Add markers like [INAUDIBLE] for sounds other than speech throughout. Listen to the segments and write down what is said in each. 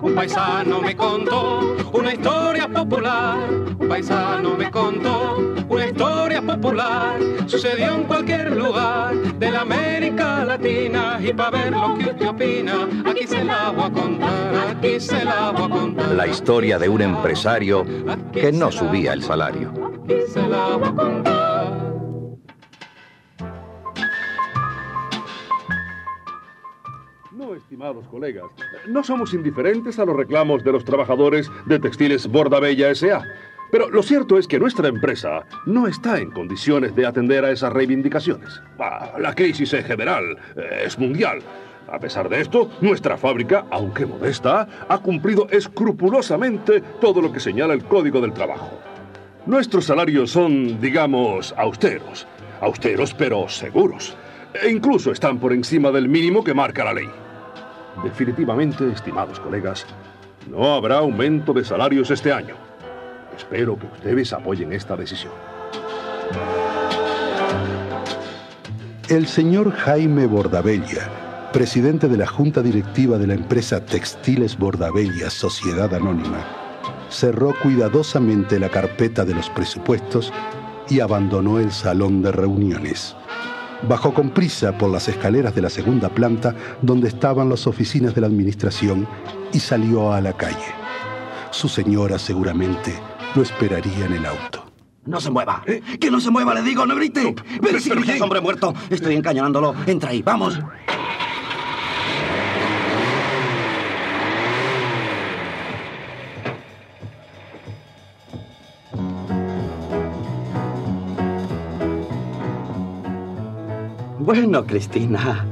Un paisano me contó una historia popular. Un paisano me contó una historia popular. Sucedió en cualquier lugar de la América Latina. Y para ver lo que usted opina, aquí se la voy a contar. Aquí se la voy a contar. La historia de un empresario que no subía el salario. Aquí se la voy a contar. Estimados colegas, no somos indiferentes a los reclamos de los trabajadores de Textiles Bordabella S.A. Pero lo cierto es que nuestra empresa no está en condiciones de atender a esas reivindicaciones. Ah, la crisis en general eh, es mundial. A pesar de esto, nuestra fábrica, aunque modesta, ha cumplido escrupulosamente todo lo que señala el Código del Trabajo. Nuestros salarios son, digamos, austeros. Austeros pero seguros. E incluso están por encima del mínimo que marca la ley. Definitivamente, estimados colegas, no habrá aumento de salarios este año. Espero que ustedes apoyen esta decisión. El señor Jaime Bordabella, presidente de la junta directiva de la empresa Textiles Bordabella Sociedad Anónima, cerró cuidadosamente la carpeta de los presupuestos y abandonó el salón de reuniones. Bajó con prisa por las escaleras de la segunda planta donde estaban las oficinas de la administración y salió a la calle. Su señora seguramente lo esperaría en el auto. No se mueva. Que no se mueva, le digo, no grite. Pero si hombre muerto. Estoy encañonándolo. Entra ahí, vamos. Bueno, Cristina,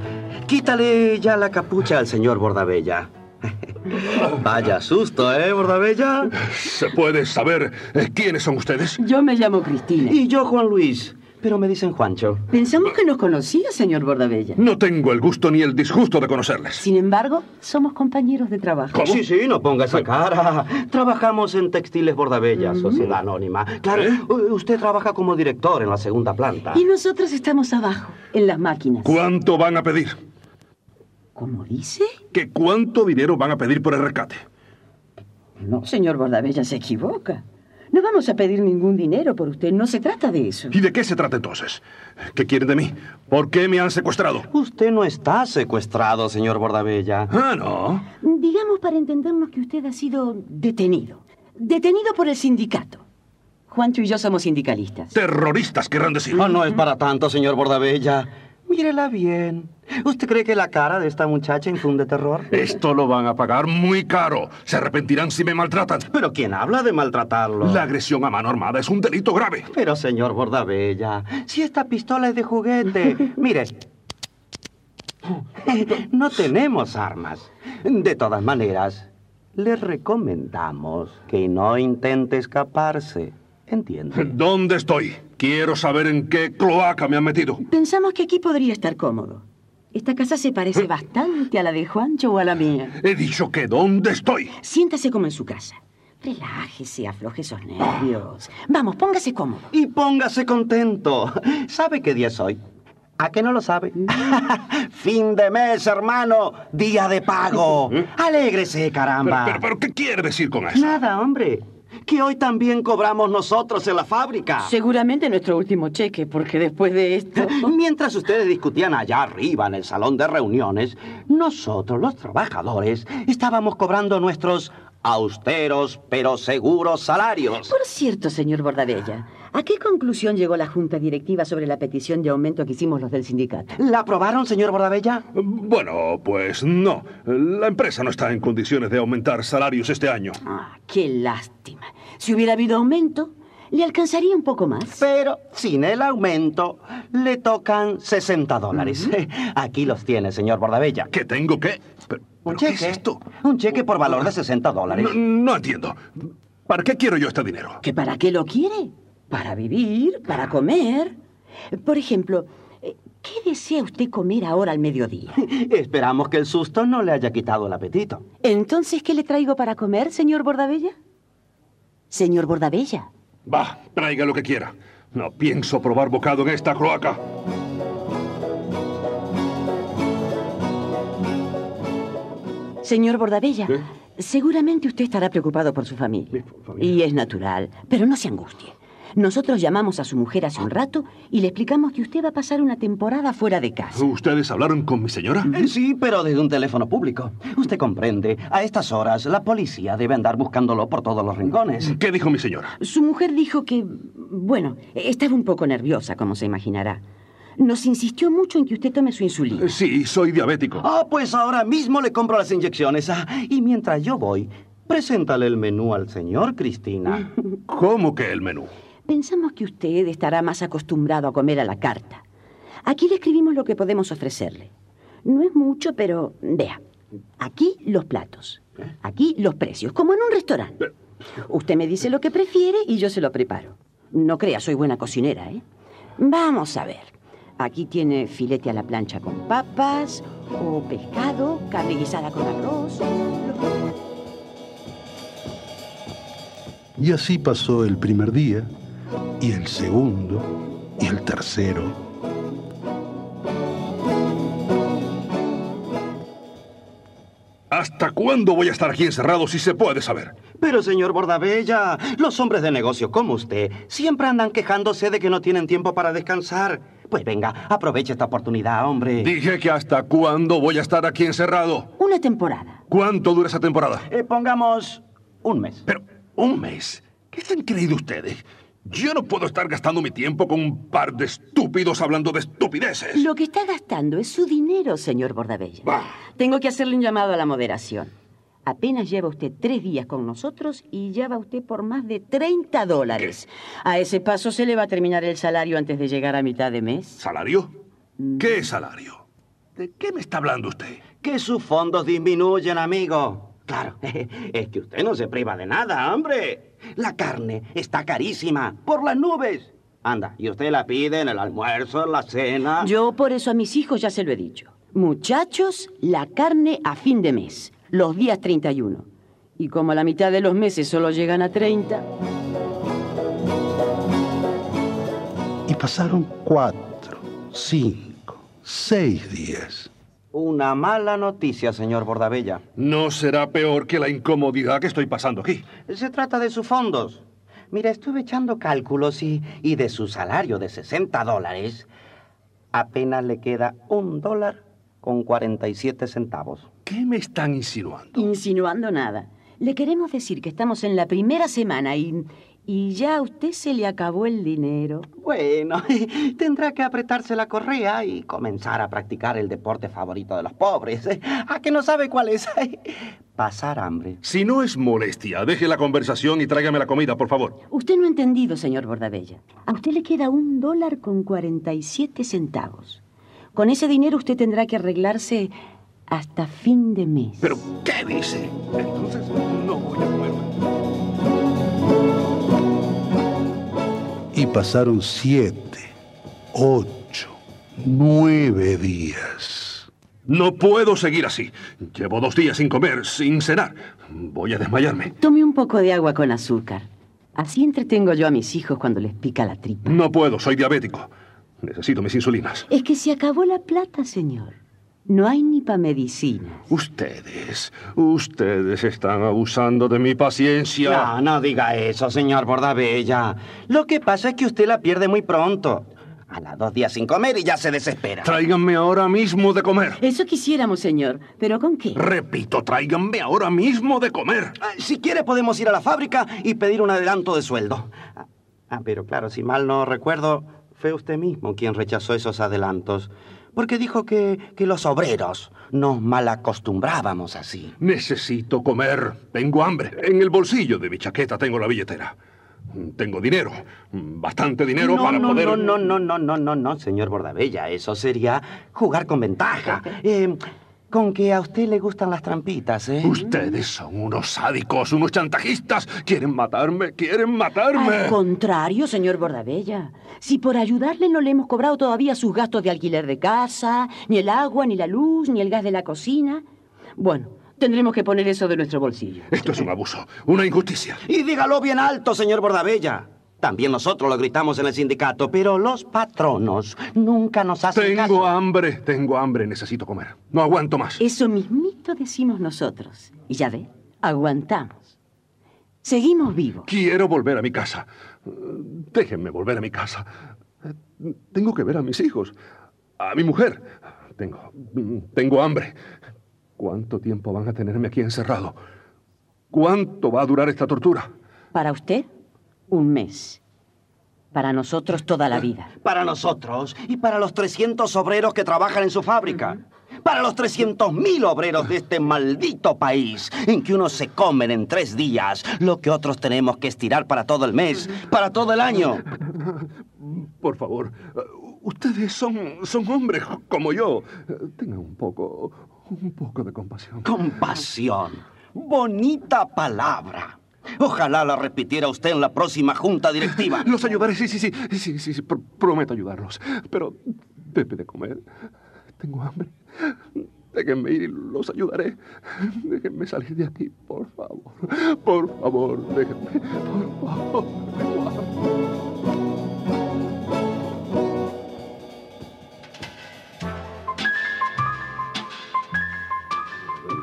quítale ya la capucha al señor Bordabella. [LAUGHS] Vaya susto, ¿eh, Bordabella? ¿Se puede saber eh, quiénes son ustedes? Yo me llamo Cristina. Y yo, Juan Luis. Pero me dicen Juancho. Pensamos que nos conocía, señor Bordabella. No tengo el gusto ni el disgusto de conocerles. Sin embargo, somos compañeros de trabajo. ¿Cómo? Sí, sí, no ponga esa cara. Trabajamos en Textiles Bordabella, Sociedad Anónima. Claro, ¿Eh? usted trabaja como director en la segunda planta. Y nosotros estamos abajo, en las máquinas. ¿Cuánto van a pedir? ¿Cómo dice? ¿Que cuánto dinero van a pedir por el rescate? No, señor Bordabella se equivoca. No vamos a pedir ningún dinero por usted, no se trata de eso. ¿Y de qué se trata entonces? ¿Qué quieren de mí? ¿Por qué me han secuestrado? Usted no está secuestrado, señor Bordabella. Ah, no. Digamos para entendernos que usted ha sido detenido. Detenido por el sindicato. Juancho y yo somos sindicalistas. Terroristas querrán decir. Oh, no es para tanto, señor Bordabella. Mírela bien. ¿Usted cree que la cara de esta muchacha infunde terror? Esto lo van a pagar muy caro. Se arrepentirán si me maltratan. Pero ¿quién habla de maltratarlo? La agresión a mano armada es un delito grave. Pero, señor Bordabella, si esta pistola es de juguete, mire, no tenemos armas. De todas maneras, le recomendamos que no intente escaparse. ¿Entiende? ¿Dónde estoy? Quiero saber en qué cloaca me han metido. Pensamos que aquí podría estar cómodo. Esta casa se parece bastante a la de Juancho o a la mía. He dicho que ¿dónde estoy? Siéntase como en su casa. Relájese, afloje esos nervios. Vamos, póngase cómodo. Y póngase contento. ¿Sabe qué día es hoy? ¿A qué no lo sabe? [LAUGHS] fin de mes, hermano. Día de pago. Alégrese, Pero, caramba. pero, pero, ¿qué quiere decir con eso? Nada, hombre. Que hoy también cobramos nosotros en la fábrica. Seguramente nuestro último cheque, porque después de esto... [LAUGHS] Mientras ustedes discutían allá arriba en el salón de reuniones, nosotros, los trabajadores, estábamos cobrando nuestros austeros pero seguros salarios. Por cierto, señor Bordabella, ¿a qué conclusión llegó la junta directiva sobre la petición de aumento que hicimos los del sindicato? ¿La aprobaron, señor Bordabella? Bueno, pues no. La empresa no está en condiciones de aumentar salarios este año. Ah, qué lástima. Si hubiera habido aumento, le alcanzaría un poco más. Pero sin el aumento, le tocan 60 dólares. [LAUGHS] Aquí los tiene, señor Bordabella. ¿Qué tengo que...? ¿Pero, Un pero qué cheque. es esto? Un cheque por valor de 60 dólares. No, no entiendo. ¿Para qué quiero yo este dinero? ¿Que para qué lo quiere? Para vivir, para comer. Por ejemplo, eh, ¿qué desea usted comer ahora al mediodía? [LAUGHS] Esperamos que el susto no le haya quitado el apetito. Entonces, ¿qué le traigo para comer, señor Bordabella? Señor Bordabella. Va, traiga lo que quiera. No pienso probar bocado en esta cloaca. Señor Bordabella, ¿Qué? seguramente usted estará preocupado por su familia. Mi familia. Y es natural, pero no se angustie. Nosotros llamamos a su mujer hace un rato y le explicamos que usted va a pasar una temporada fuera de casa. ¿Ustedes hablaron con mi señora? Eh, Sí, pero desde un teléfono público. Usted comprende, a estas horas la policía debe andar buscándolo por todos los rincones. ¿Qué dijo mi señora? Su mujer dijo que, bueno, estaba un poco nerviosa, como se imaginará. Nos insistió mucho en que usted tome su insulina. Sí, soy diabético. Ah, pues ahora mismo le compro las inyecciones. Ah, y mientras yo voy, preséntale el menú al señor Cristina. ¿Cómo que el menú? Pensamos que usted estará más acostumbrado a comer a la carta. Aquí le escribimos lo que podemos ofrecerle. No es mucho, pero vea. Aquí los platos. Aquí los precios, como en un restaurante. Usted me dice lo que prefiere y yo se lo preparo. No crea, soy buena cocinera, ¿eh? Vamos a ver. Aquí tiene filete a la plancha con papas, o pescado, carne guisada con arroz. Y así pasó el primer día, y el segundo, y el tercero. ¿Hasta cuándo voy a estar aquí encerrado si se puede saber? Pero, señor Bordabella, los hombres de negocio como usted siempre andan quejándose de que no tienen tiempo para descansar. Pues venga, aproveche esta oportunidad, hombre. Dije que hasta cuándo voy a estar aquí encerrado. Una temporada. ¿Cuánto dura esa temporada? Eh, pongamos un mes. Pero, ¿un mes? ¿Qué se han creído ustedes? Yo no puedo estar gastando mi tiempo con un par de estúpidos hablando de estupideces. Lo que está gastando es su dinero, señor Bordabella. Bah. Tengo que hacerle un llamado a la moderación. Apenas lleva usted tres días con nosotros y ya va usted por más de 30 dólares. A ese paso se le va a terminar el salario antes de llegar a mitad de mes. ¿Salario? ¿Qué salario? ¿De qué me está hablando usted? Que sus fondos disminuyen, amigo. Claro, [LAUGHS] es que usted no se priva de nada, hombre. La carne está carísima, por las nubes. Anda, y usted la pide en el almuerzo, en la cena. Yo por eso a mis hijos ya se lo he dicho. Muchachos, la carne a fin de mes, los días 31. Y como la mitad de los meses solo llegan a 30, Y pasaron cuatro, cinco, seis días. Una mala noticia, señor Bordabella. No será peor que la incomodidad que estoy pasando aquí. Se trata de sus fondos. Mira, estuve echando cálculos y, y de su salario de 60 dólares, apenas le queda un dólar con 47 centavos. ¿Qué me están insinuando? insinuando nada. Le queremos decir que estamos en la primera semana y, y ya a usted se le acabó el dinero. Bueno, [LAUGHS] tendrá que apretarse la correa y comenzar a practicar el deporte favorito de los pobres. ¿A que no sabe cuál es? [LAUGHS] Pasar hambre. Si no es molestia, deje la conversación y tráigame la comida, por favor. Usted no ha entendido, señor Bordabella. A usted le queda un dólar con 47 centavos. Con ese dinero usted tendrá que arreglarse hasta fin de mes. ¿Pero qué dice? Entonces no voy a Y pasaron siete, ocho, nueve días. No puedo seguir así. Llevo dos días sin comer, sin cenar. Voy a desmayarme. Tome un poco de agua con azúcar. Así entretengo yo a mis hijos cuando les pica la tripa. No puedo, soy diabético. Necesito mis insulinas. Es que se acabó la plata, señor. No hay ni para medicinas. Ustedes, ustedes están abusando de mi paciencia. No, no diga eso, señor Bordabella. Lo que pasa es que usted la pierde muy pronto. A las dos días sin comer y ya se desespera. Tráiganme ahora mismo de comer. Eso quisiéramos, señor. ¿Pero con qué? Repito, tráiganme ahora mismo de comer. Ah, Si quiere podemos ir a la fábrica y pedir un adelanto de sueldo. Ah, Ah, pero claro, si mal no recuerdo, fue usted mismo quien rechazó esos adelantos. Porque dijo que, que los obreros nos malacostumbrábamos así. Necesito comer. Tengo hambre. En el bolsillo de mi chaqueta tengo la billetera. Tengo dinero. Bastante dinero no, para no, poder... no, no, no, no, no, no, no, señor Bordabella. Eso sería jugar con ventaja. Eh, con que a usted le gustan las trampitas, ¿eh? Ustedes son unos sádicos, unos chantajistas. Quieren matarme, quieren matarme. Al contrario, señor Bordabella. Si por ayudarle no le hemos cobrado todavía sus gastos de alquiler de casa, ni el agua, ni la luz, ni el gas de la cocina. Bueno, tendremos que poner eso de nuestro bolsillo. Esto es un abuso, una injusticia. Y dígalo bien alto, señor Bordabella. También nosotros lo gritamos en el sindicato, pero los patronos nunca nos hacen Tengo caso. hambre, tengo hambre, necesito comer. No aguanto más. Eso mismito decimos nosotros. Y ya ve, aguantamos. Seguimos vivos. Quiero volver a mi casa. Déjenme volver a mi casa. Tengo que ver a mis hijos, a mi mujer. Tengo, tengo hambre. ¿Cuánto tiempo van a tenerme aquí encerrado? ¿Cuánto va a durar esta tortura? Para usted, un mes. Para nosotros, toda la vida. Para nosotros y para los 300 obreros que trabajan en su fábrica. Para los 300.000 obreros de este maldito país, en que unos se comen en tres días lo que otros tenemos que estirar para todo el mes, para todo el año. Por favor, ustedes son, son hombres como yo. Tengan un poco, un poco de compasión. Compasión. Bonita palabra. Ojalá la repitiera usted en la próxima junta directiva. [LAUGHS] Los ayudaré, sí, sí, sí, sí, sí, sí, pr- prometo ayudarlos. Pero debe de comer. Tengo hambre. Déjenme ir y los ayudaré. Déjenme salir de aquí, por favor. Por favor, déjenme. Por favor.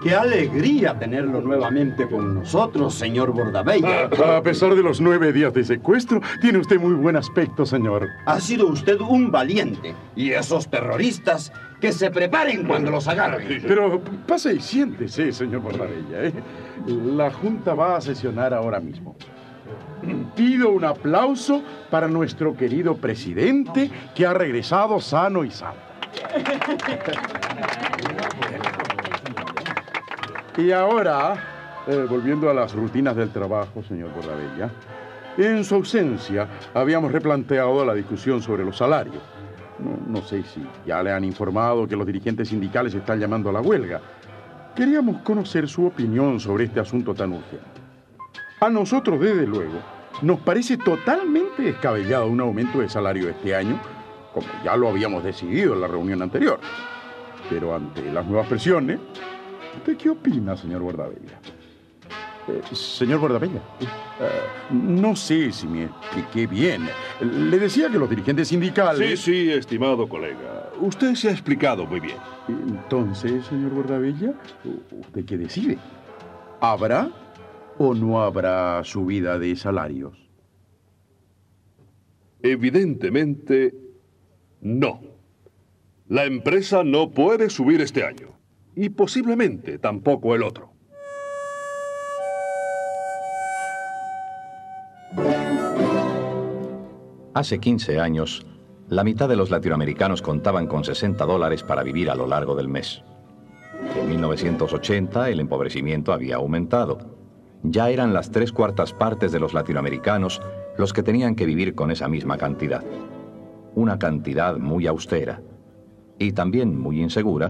Qué alegría tenerlo nuevamente con nosotros, señor Bordabella. A pesar de los nueve días de secuestro, tiene usted muy buen aspecto, señor. Ha sido usted un valiente. Y esos terroristas, que se preparen cuando los agarren. Pero pase y siéntese, señor Bordabella. ¿eh? La Junta va a sesionar ahora mismo. Pido un aplauso para nuestro querido presidente que ha regresado sano y salvo. [LAUGHS] Y ahora, eh, volviendo a las rutinas del trabajo, señor Bordabella, en su ausencia habíamos replanteado la discusión sobre los salarios. No, no sé si ya le han informado que los dirigentes sindicales están llamando a la huelga. Queríamos conocer su opinión sobre este asunto tan urgente. A nosotros, desde luego, nos parece totalmente descabellado un aumento de salario este año, como ya lo habíamos decidido en la reunión anterior. Pero ante las nuevas presiones, ¿usted qué opina, señor Bordabella? Eh, señor Bordabella, eh, no sé si me expliqué bien. Le decía que los dirigentes Sí, sindicales... sí, estimado colega. Usted se ha explicado muy bien. Entonces, señor Bordabella, ¿usted qué decide? ¿Habrá o no habrá subida de salarios? Evidentemente, no. La empresa no puede subir este año. Y posiblemente tampoco el otro. Hace 15 años, la mitad de los latinoamericanos contaban con 60 dólares para vivir a lo largo del mes. En 1980 el empobrecimiento había aumentado. Ya eran las tres cuartas partes de los latinoamericanos los que tenían que vivir con esa misma cantidad. Una cantidad muy austera y también muy insegura,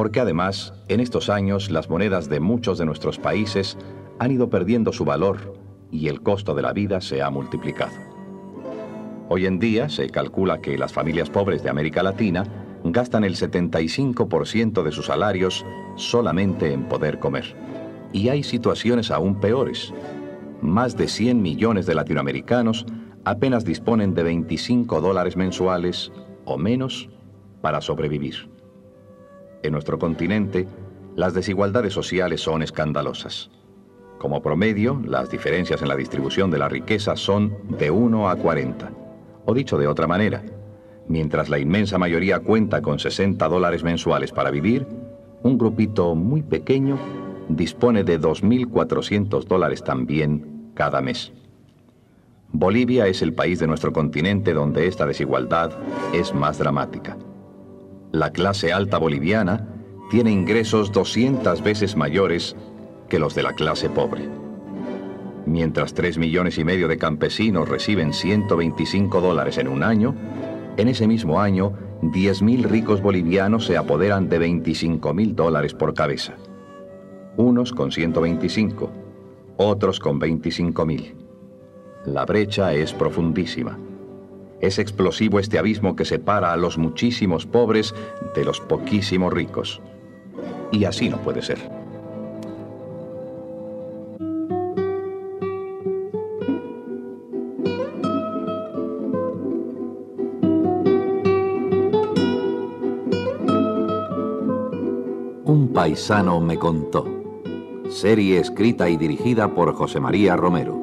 porque además en estos años las monedas de muchos de nuestros países han ido perdiendo su valor y el costo de la vida se ha multiplicado. Hoy en día se calcula que las familias pobres de América Latina gastan el 75% de sus salarios solamente en poder comer. Y hay situaciones aún peores. Más de 100 millones de latinoamericanos apenas disponen de 25 dólares mensuales o menos para sobrevivir. En nuestro continente, las desigualdades sociales son escandalosas. Como promedio, las diferencias en la distribución de la riqueza son de 1 a 40. O dicho de otra manera, mientras la inmensa mayoría cuenta con 60 dólares mensuales para vivir, un grupito muy pequeño dispone de 2.400 dólares también cada mes. Bolivia es el país de nuestro continente donde esta desigualdad es más dramática. La clase alta boliviana tiene ingresos 200 veces mayores que los de la clase pobre. Mientras 3 millones y medio de campesinos reciben 125 dólares en un año, en ese mismo año 10.000 ricos bolivianos se apoderan de 25 mil dólares por cabeza. Unos con 125, otros con 25 mil. La brecha es profundísima. Es explosivo este abismo que separa a los muchísimos pobres de los poquísimos ricos. Y así no puede ser. Un paisano me contó. Serie escrita y dirigida por José María Romero.